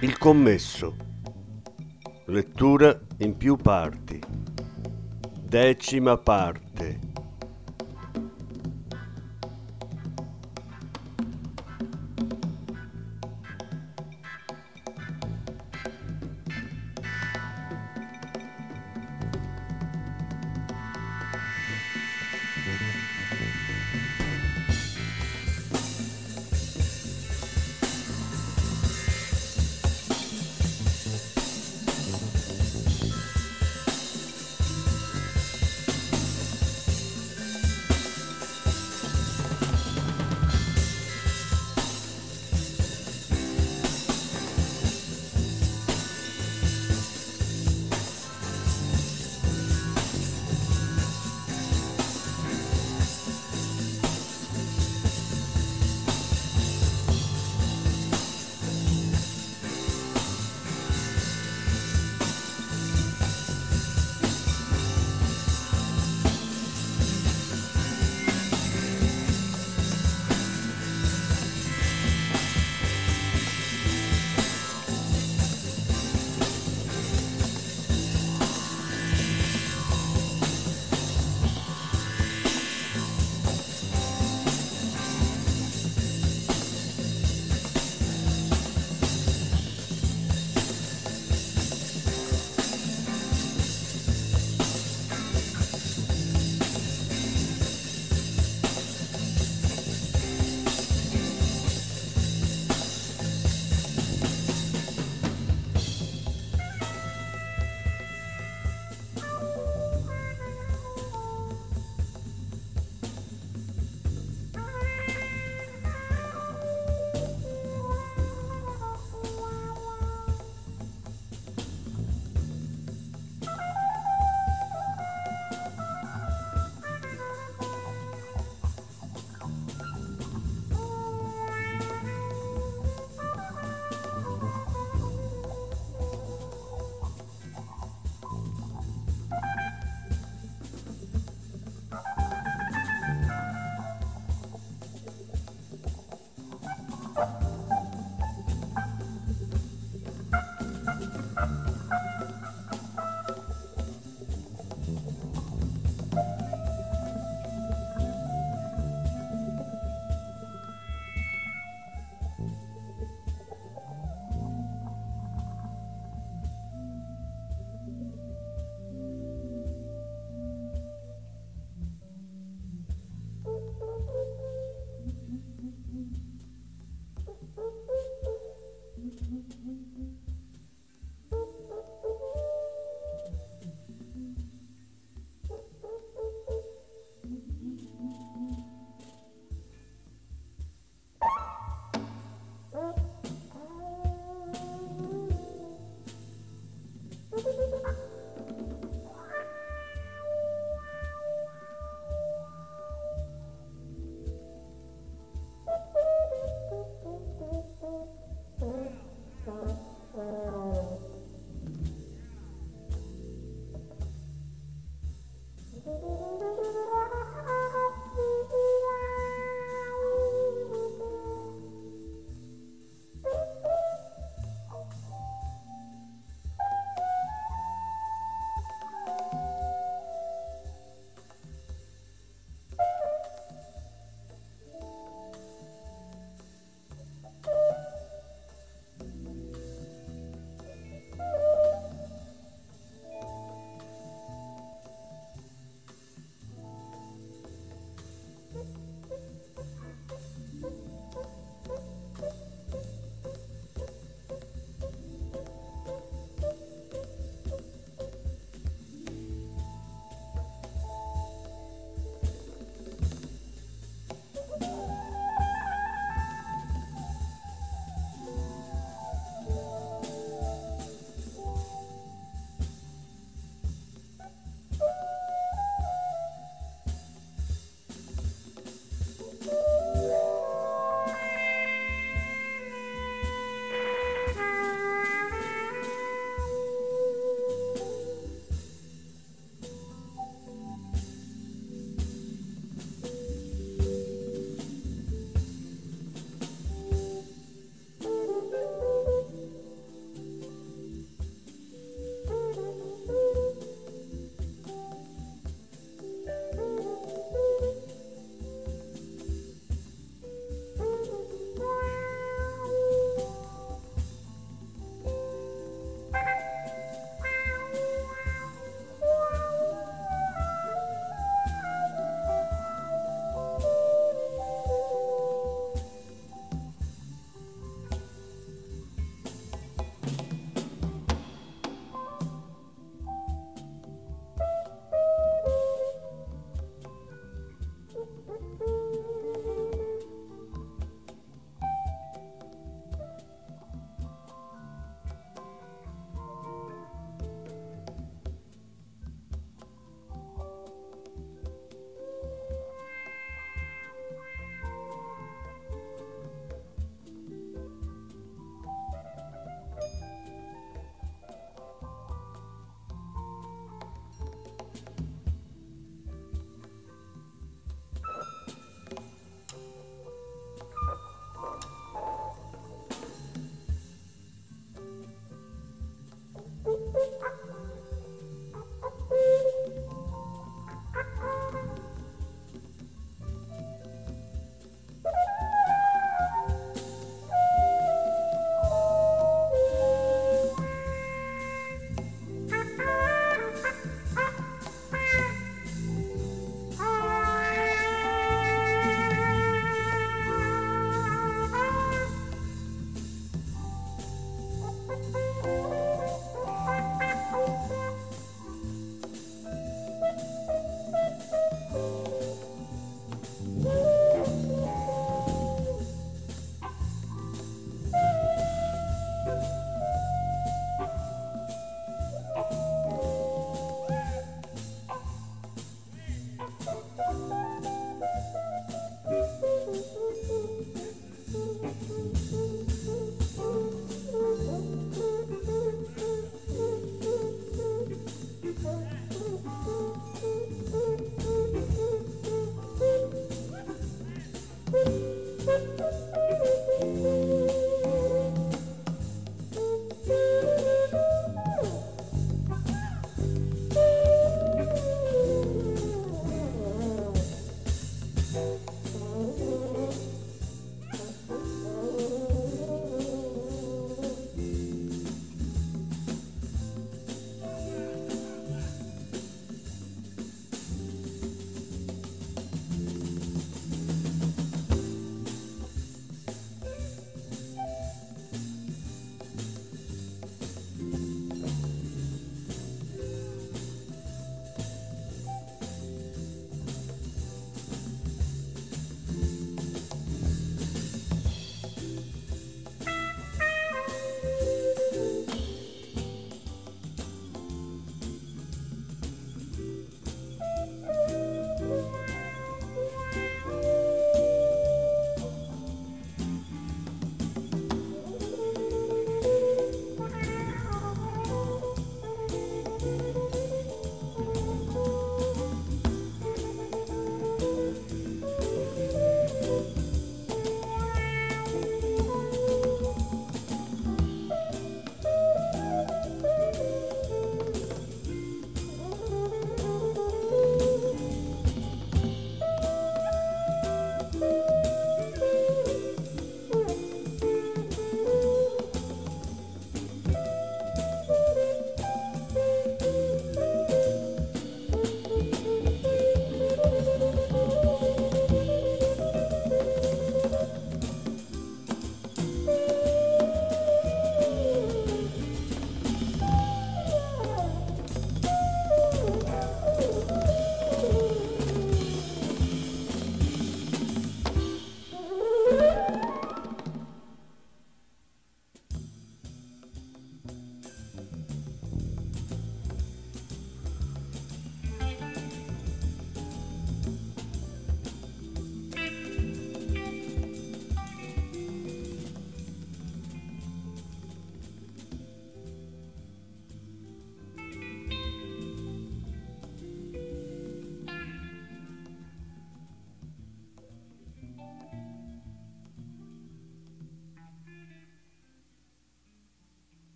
Il commesso. Lettura in più parti. Decima parte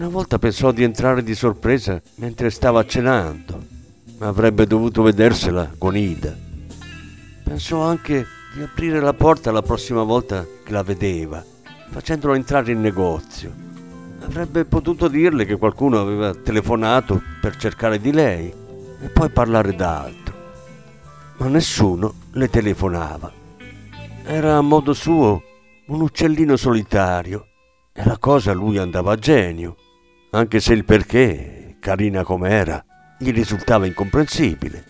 Una volta pensò di entrare di sorpresa mentre stava cenando, ma avrebbe dovuto vedersela con Ida. Pensò anche di aprire la porta la prossima volta che la vedeva, facendola entrare in negozio. Avrebbe potuto dirle che qualcuno aveva telefonato per cercare di lei e poi parlare d'altro. Ma nessuno le telefonava. Era a modo suo un uccellino solitario e la cosa a lui andava a genio, anche se il perché, carina com'era, gli risultava incomprensibile.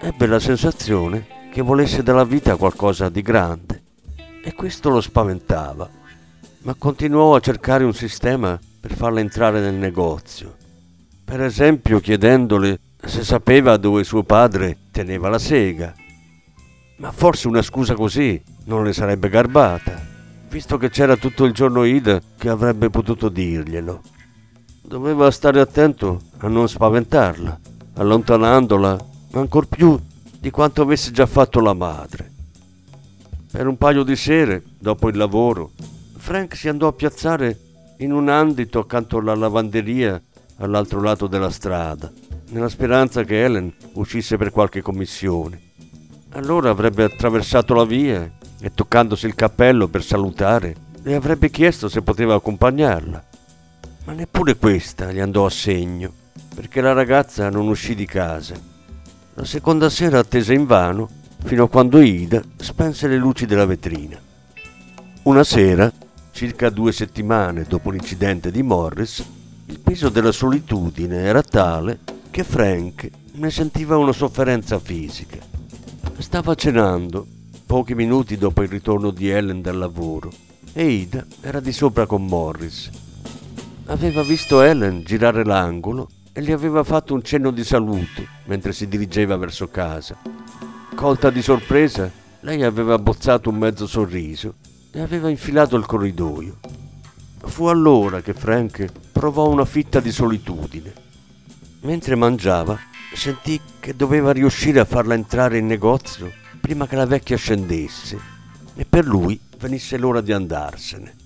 Ebbe la sensazione che volesse dalla vita qualcosa di grande e questo lo spaventava, ma continuò a cercare un sistema per farla entrare nel negozio. Per esempio chiedendole se sapeva dove suo padre teneva la sega. Ma forse una scusa così non le sarebbe garbata, visto che c'era tutto il giorno Ida che avrebbe potuto dirglielo. Doveva stare attento a non spaventarla, allontanandola ancor più di quanto avesse già fatto la madre. Per un paio di sere, dopo il lavoro, Frank si andò a piazzare in un andito accanto alla lavanderia all'altro lato della strada, nella speranza che Helen uscisse per qualche commissione. Allora avrebbe attraversato la via e toccandosi il cappello per salutare, le avrebbe chiesto se poteva accompagnarla. Ma neppure questa gli andò a segno, perché la ragazza non uscì di casa. La seconda sera attese invano fino a quando Ida spense le luci della vetrina. Una sera, circa due settimane dopo l'incidente di Morris, il peso della solitudine era tale che Frank ne sentiva una sofferenza fisica. Stava cenando, pochi minuti dopo il ritorno di Ellen dal lavoro, e Ida era di sopra con Morris Aveva visto Helen girare l'angolo e gli aveva fatto un cenno di saluto mentre si dirigeva verso casa. Colta di sorpresa, lei aveva abbozzato un mezzo sorriso e aveva infilato il corridoio. Fu allora che Frank provò una fitta di solitudine. Mentre mangiava, sentì che doveva riuscire a farla entrare in negozio prima che la vecchia scendesse e per lui venisse l'ora di andarsene.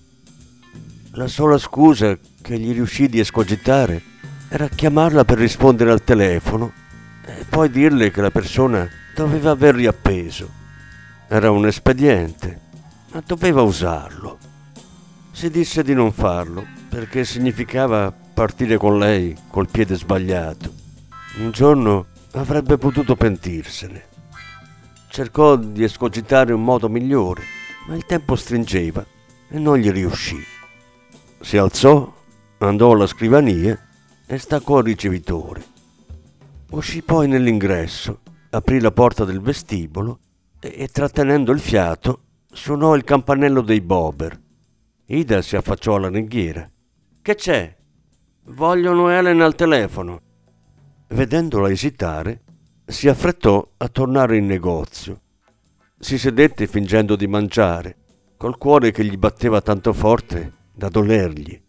La sola scusa che gli riuscì di escogitare era chiamarla per rispondere al telefono e poi dirle che la persona doveva aver riappeso. Era un espediente, ma doveva usarlo. Si disse di non farlo perché significava partire con lei col piede sbagliato. Un giorno avrebbe potuto pentirsene. Cercò di escogitare un modo migliore, ma il tempo stringeva e non gli riuscì. Si alzò, andò alla scrivania e staccò il ricevitore. Uscì poi nell'ingresso, aprì la porta del vestibolo e, trattenendo il fiato suonò il campanello dei Bober. Ida si affacciò alla ringhiera. Che c'è? Vogliono Helen al telefono. Vedendola esitare, si affrettò a tornare in negozio. Si sedette fingendo di mangiare, col cuore che gli batteva tanto forte da dolergli.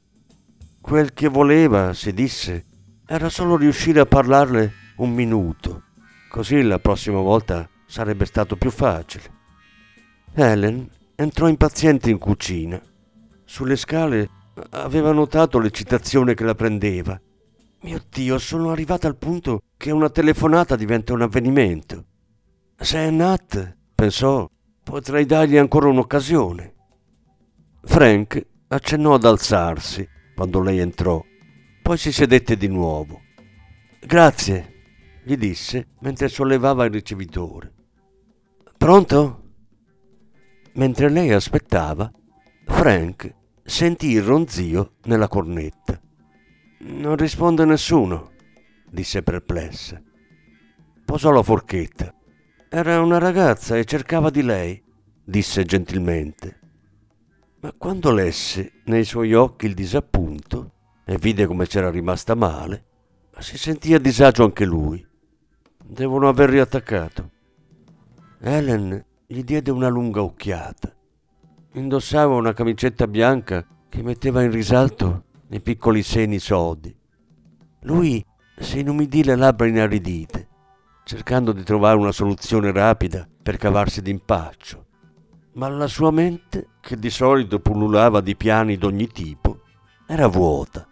Quel che voleva, si disse, era solo riuscire a parlarle un minuto, così la prossima volta sarebbe stato più facile. Helen entrò impaziente in cucina. Sulle scale aveva notato l'eccitazione che la prendeva. Mio Dio, sono arrivata al punto che una telefonata diventa un avvenimento. Se è Nat, pensò, potrei dargli ancora un'occasione. Frank accennò ad alzarsi quando lei entrò, poi si sedette di nuovo. Grazie, gli disse mentre sollevava il ricevitore. Pronto? Mentre lei aspettava, Frank sentì il ronzio nella cornetta. Non risponde nessuno, disse perplessa. Posò la forchetta. Era una ragazza e cercava di lei, disse gentilmente. Ma quando lesse nei suoi occhi il disappunto e vide come c'era rimasta male, si sentì a disagio anche lui. Devono aver riattaccato. Helen gli diede una lunga occhiata. Indossava una camicetta bianca che metteva in risalto i piccoli seni sodi. Lui si inumidì le labbra inaridite, cercando di trovare una soluzione rapida per cavarsi d'impaccio ma la sua mente, che di solito pullulava di piani d'ogni tipo, era vuota.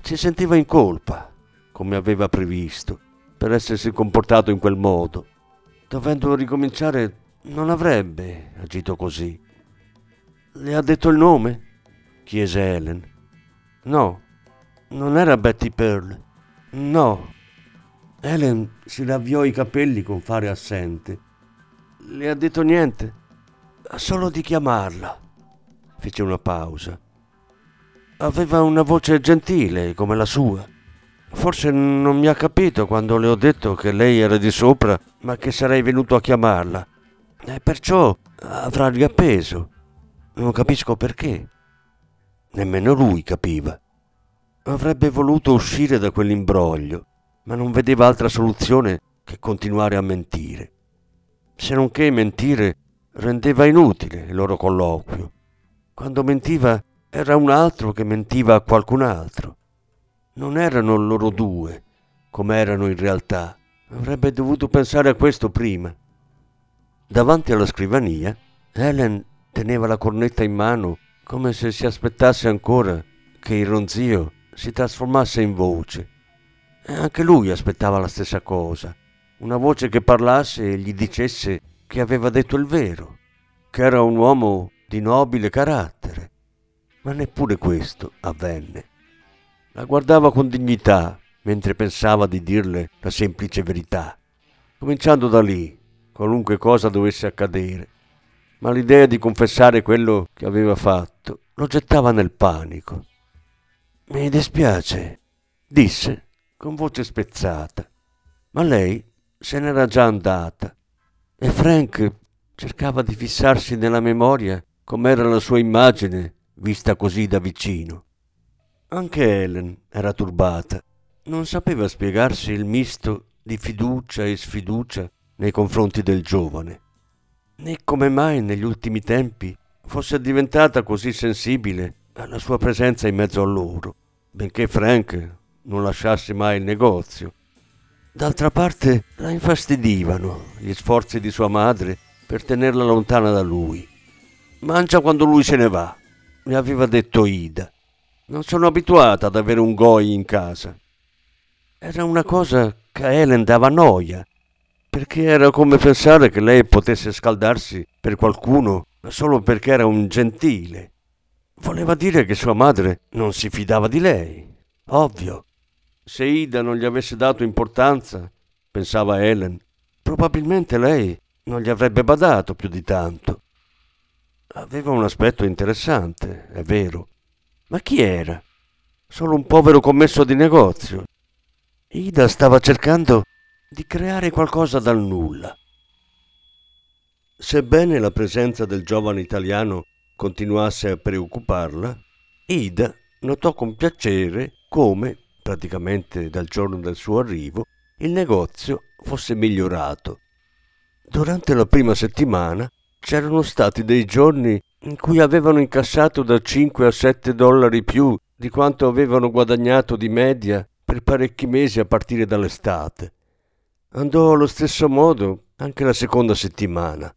si sentiva in colpa, come aveva previsto, per essersi comportato in quel modo. Dovendo ricominciare, non avrebbe agito così. Le ha detto il nome? chiese Helen. No, non era Betty Pearl. No. Helen si ravviò i capelli con fare assente. Le ha detto niente? Solo di chiamarla. Fece una pausa. Aveva una voce gentile come la sua. Forse non mi ha capito quando le ho detto che lei era di sopra, ma che sarei venuto a chiamarla. E perciò avrà riappeso. Non capisco perché. Nemmeno lui capiva. Avrebbe voluto uscire da quell'imbroglio, ma non vedeva altra soluzione che continuare a mentire. Se non che mentire rendeva inutile il loro colloquio. Quando mentiva era un altro che mentiva a qualcun altro. Non erano loro due, come erano in realtà. Avrebbe dovuto pensare a questo prima. Davanti alla scrivania, Helen teneva la cornetta in mano come se si aspettasse ancora che il ronzio si trasformasse in voce. E anche lui aspettava la stessa cosa, una voce che parlasse e gli dicesse che aveva detto il vero, che era un uomo di nobile carattere. Ma neppure questo avvenne. La guardava con dignità mentre pensava di dirle la semplice verità, cominciando da lì, qualunque cosa dovesse accadere. Ma l'idea di confessare quello che aveva fatto lo gettava nel panico. Mi dispiace, disse con voce spezzata, ma lei se n'era già andata e Frank cercava di fissarsi nella memoria com'era la sua immagine vista così da vicino. Anche Helen era turbata. Non sapeva spiegarsi il misto di fiducia e sfiducia nei confronti del giovane, né come mai negli ultimi tempi fosse diventata così sensibile alla sua presenza in mezzo a loro, benché Frank non lasciasse mai il negozio. D'altra parte la infastidivano gli sforzi di sua madre per tenerla lontana da lui. Mangia quando lui se ne va, mi aveva detto Ida. Non sono abituata ad avere un goi in casa. Era una cosa che a Helen dava noia, perché era come pensare che lei potesse scaldarsi per qualcuno solo perché era un gentile. Voleva dire che sua madre non si fidava di lei. Ovvio. Se Ida non gli avesse dato importanza, pensava Helen, probabilmente lei non gli avrebbe badato più di tanto. Aveva un aspetto interessante, è vero, ma chi era? Solo un povero commesso di negozio. Ida stava cercando di creare qualcosa dal nulla. Sebbene la presenza del giovane italiano continuasse a preoccuparla, Ida notò con piacere come, praticamente dal giorno del suo arrivo, il negozio fosse migliorato. Durante la prima settimana c'erano stati dei giorni in cui avevano incassato da 5 a 7 dollari più di quanto avevano guadagnato di media per parecchi mesi a partire dall'estate. Andò allo stesso modo anche la seconda settimana.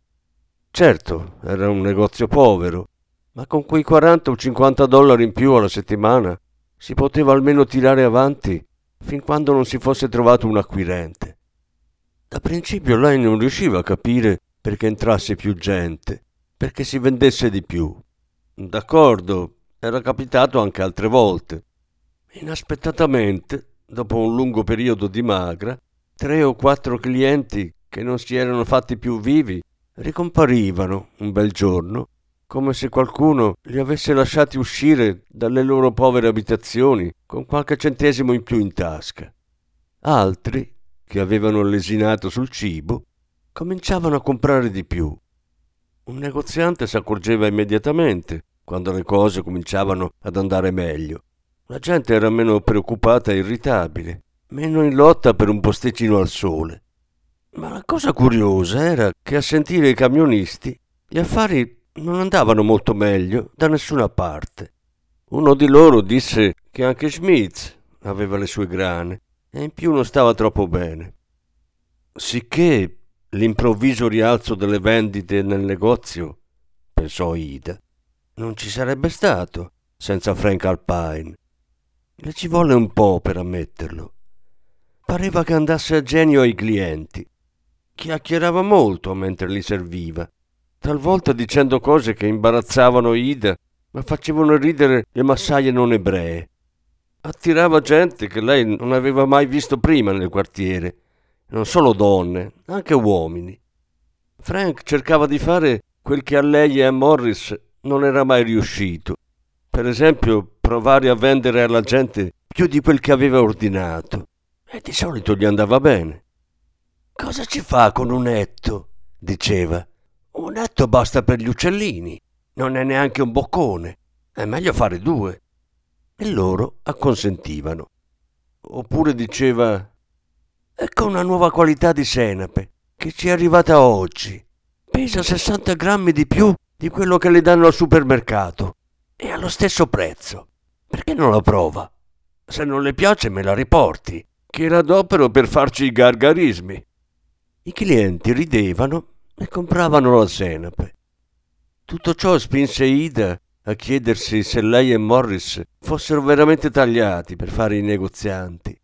Certo, era un negozio povero, ma con quei 40 o 50 dollari in più alla settimana si poteva almeno tirare avanti fin quando non si fosse trovato un acquirente. Da principio lei non riusciva a capire perché entrasse più gente perché si vendesse di più. D'accordo, era capitato anche altre volte. Inaspettatamente, dopo un lungo periodo di magra, tre o quattro clienti che non si erano fatti più vivi ricomparivano un bel giorno, come se qualcuno li avesse lasciati uscire dalle loro povere abitazioni con qualche centesimo in più in tasca. Altri, che avevano lesinato sul cibo, cominciavano a comprare di più un negoziante si accorgeva immediatamente quando le cose cominciavano ad andare meglio. La gente era meno preoccupata e irritabile, meno in lotta per un posticino al sole. Ma la cosa curiosa era che a sentire i camionisti gli affari non andavano molto meglio da nessuna parte. Uno di loro disse che anche Schmitz aveva le sue grane e in più non stava troppo bene. Sicché L'improvviso rialzo delle vendite nel negozio, pensò Ida, non ci sarebbe stato senza Frank Alpine. Le ci volle un po' per ammetterlo. Pareva che andasse a genio ai clienti. Chiacchierava molto mentre li serviva, talvolta dicendo cose che imbarazzavano Ida, ma facevano ridere le massaie non ebree. Attirava gente che lei non aveva mai visto prima nel quartiere, non solo donne, anche uomini. Frank cercava di fare quel che a lei e a Morris non era mai riuscito. Per esempio, provare a vendere alla gente più di quel che aveva ordinato. E di solito gli andava bene. Cosa ci fa con un etto? diceva. Un etto basta per gli uccellini. Non è neanche un boccone. È meglio fare due. E loro acconsentivano. Oppure diceva: Ecco una nuova qualità di senape che ci è arrivata oggi. Pesa 60 grammi di più di quello che le danno al supermercato e allo stesso prezzo. Perché non la prova? Se non le piace me la riporti, che era d'opero per farci i gargarismi. I clienti ridevano e compravano la senape. Tutto ciò spinse Ida a chiedersi se lei e Morris fossero veramente tagliati per fare i negozianti.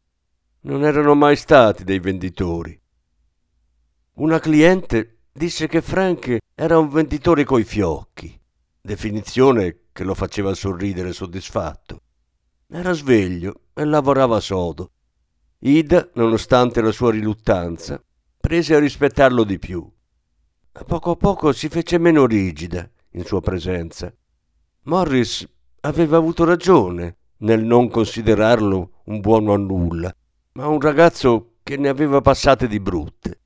Non erano mai stati dei venditori. Una cliente disse che Frank era un venditore coi fiocchi, definizione che lo faceva sorridere soddisfatto. Era sveglio e lavorava sodo. Ida, nonostante la sua riluttanza, prese a rispettarlo di più. A poco a poco si fece meno rigida in sua presenza. Morris aveva avuto ragione nel non considerarlo un buono a nulla, ma un ragazzo che ne aveva passate di brutte.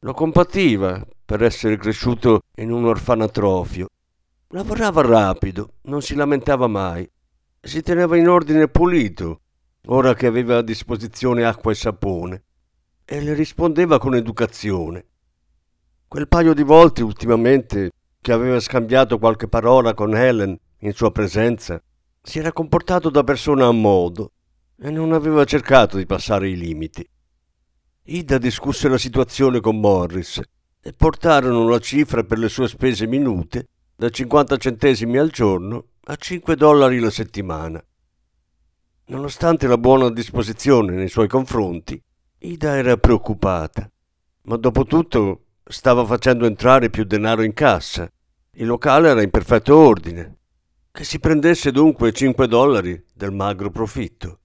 Lo compativa per essere cresciuto in un orfanatrofio Lavorava rapido, non si lamentava mai. Si teneva in ordine pulito, ora che aveva a disposizione acqua e sapone, e le rispondeva con educazione. Quel paio di volte ultimamente che aveva scambiato qualche parola con Helen in sua presenza, si era comportato da persona a modo e non aveva cercato di passare i limiti. Ida discusse la situazione con Morris e portarono la cifra per le sue spese minute da 50 centesimi al giorno a 5 dollari la settimana. Nonostante la buona disposizione nei suoi confronti, Ida era preoccupata, ma dopo tutto stava facendo entrare più denaro in cassa. Il locale era in perfetto ordine. Che si prendesse dunque 5 dollari del magro profitto.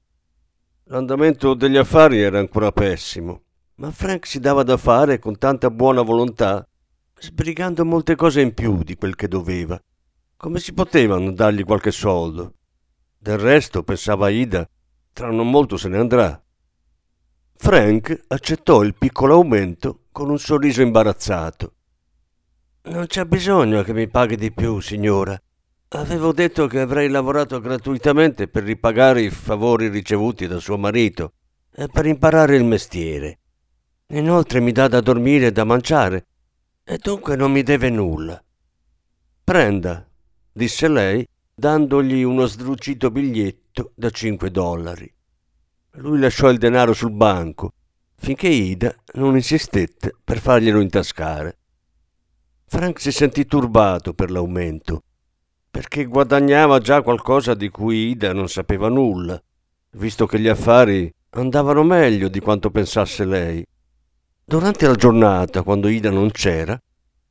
L'andamento degli affari era ancora pessimo, ma Frank si dava da fare con tanta buona volontà sbrigando molte cose in più di quel che doveva. Come si poteva non dargli qualche soldo? Del resto, pensava Ida, tra non molto se ne andrà. Frank accettò il piccolo aumento con un sorriso imbarazzato. Non c'è bisogno che mi paghi di più, signora. Avevo detto che avrei lavorato gratuitamente per ripagare i favori ricevuti da suo marito e per imparare il mestiere. Inoltre mi dà da dormire e da mangiare e dunque non mi deve nulla. Prenda, disse lei, dandogli uno sdrucito biglietto da cinque dollari. Lui lasciò il denaro sul banco, finché Ida non insistette per farglielo intascare. Frank si sentì turbato per l'aumento, perché guadagnava già qualcosa di cui Ida non sapeva nulla, visto che gli affari andavano meglio di quanto pensasse lei. Durante la giornata, quando Ida non c'era,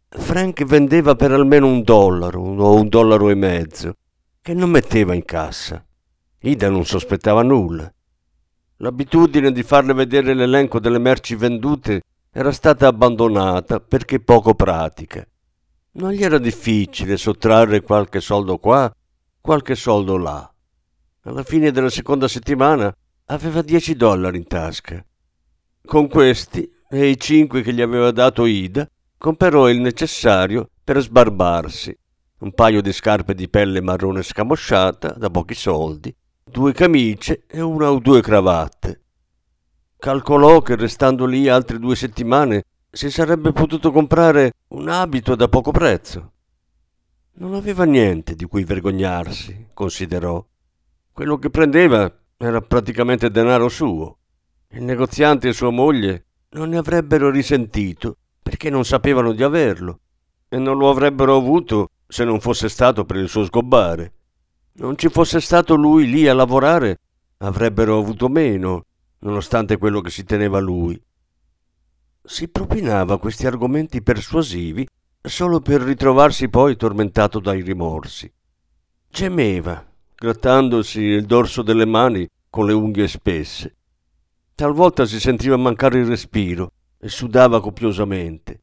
Frank vendeva per almeno un dollaro o un dollaro e mezzo, che non metteva in cassa. Ida non sospettava nulla. L'abitudine di farle vedere l'elenco delle merci vendute era stata abbandonata perché poco pratica. Non gli era difficile sottrarre qualche soldo qua, qualche soldo là. Alla fine della seconda settimana aveva 10 dollari in tasca. Con questi e i cinque che gli aveva dato Ida, comperò il necessario per sbarbarsi. Un paio di scarpe di pelle marrone scamosciata, da pochi soldi, due camicie e una o due cravatte. Calcolò che restando lì altre due settimane si sarebbe potuto comprare un abito da poco prezzo. Non aveva niente di cui vergognarsi, considerò. Quello che prendeva era praticamente denaro suo. Il negoziante e sua moglie non ne avrebbero risentito perché non sapevano di averlo e non lo avrebbero avuto se non fosse stato per il suo sgobbare. Non ci fosse stato lui lì a lavorare, avrebbero avuto meno, nonostante quello che si teneva lui. Si propinava questi argomenti persuasivi solo per ritrovarsi poi tormentato dai rimorsi. Gemeva, grattandosi il dorso delle mani con le unghie spesse. Talvolta si sentiva mancare il respiro e sudava copiosamente.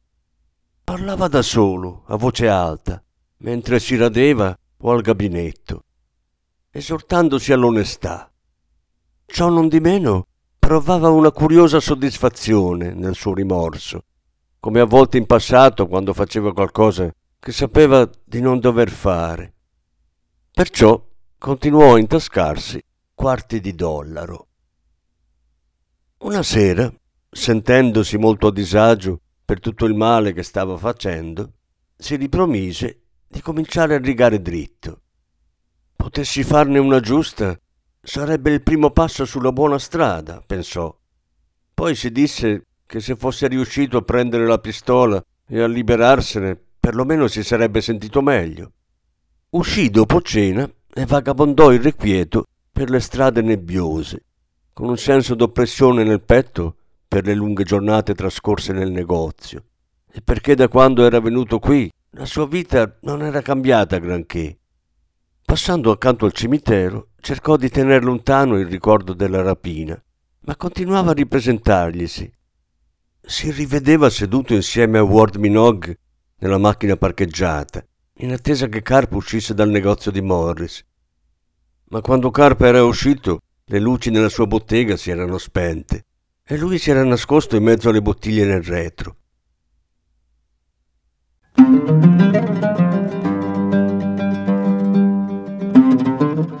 Parlava da solo, a voce alta, mentre si radeva o al gabinetto, esortandosi all'onestà. Ciò non di meno provava una curiosa soddisfazione nel suo rimorso, come a volte in passato quando faceva qualcosa che sapeva di non dover fare. Perciò continuò a intascarsi quarti di dollaro. Una sera, sentendosi molto a disagio per tutto il male che stava facendo, si ripromise di cominciare a rigare dritto. Potessi farne una giusta, sarebbe il primo passo sulla buona strada, pensò. Poi si disse che se fosse riuscito a prendere la pistola e a liberarsene, perlomeno si sarebbe sentito meglio. Uscì dopo cena e vagabondò irrequieto per le strade nebbiose, con un senso d'oppressione nel petto per le lunghe giornate trascorse nel negozio, e perché da quando era venuto qui la sua vita non era cambiata granché. Passando accanto al cimitero, cercò di tener lontano il ricordo della rapina, ma continuava a ripresentarglisi. Si rivedeva seduto insieme a Ward Minogue nella macchina parcheggiata, in attesa che Carp uscisse dal negozio di Morris, ma quando Carp era uscito le luci nella sua bottega si erano spente e lui si era nascosto in mezzo alle bottiglie nel retro.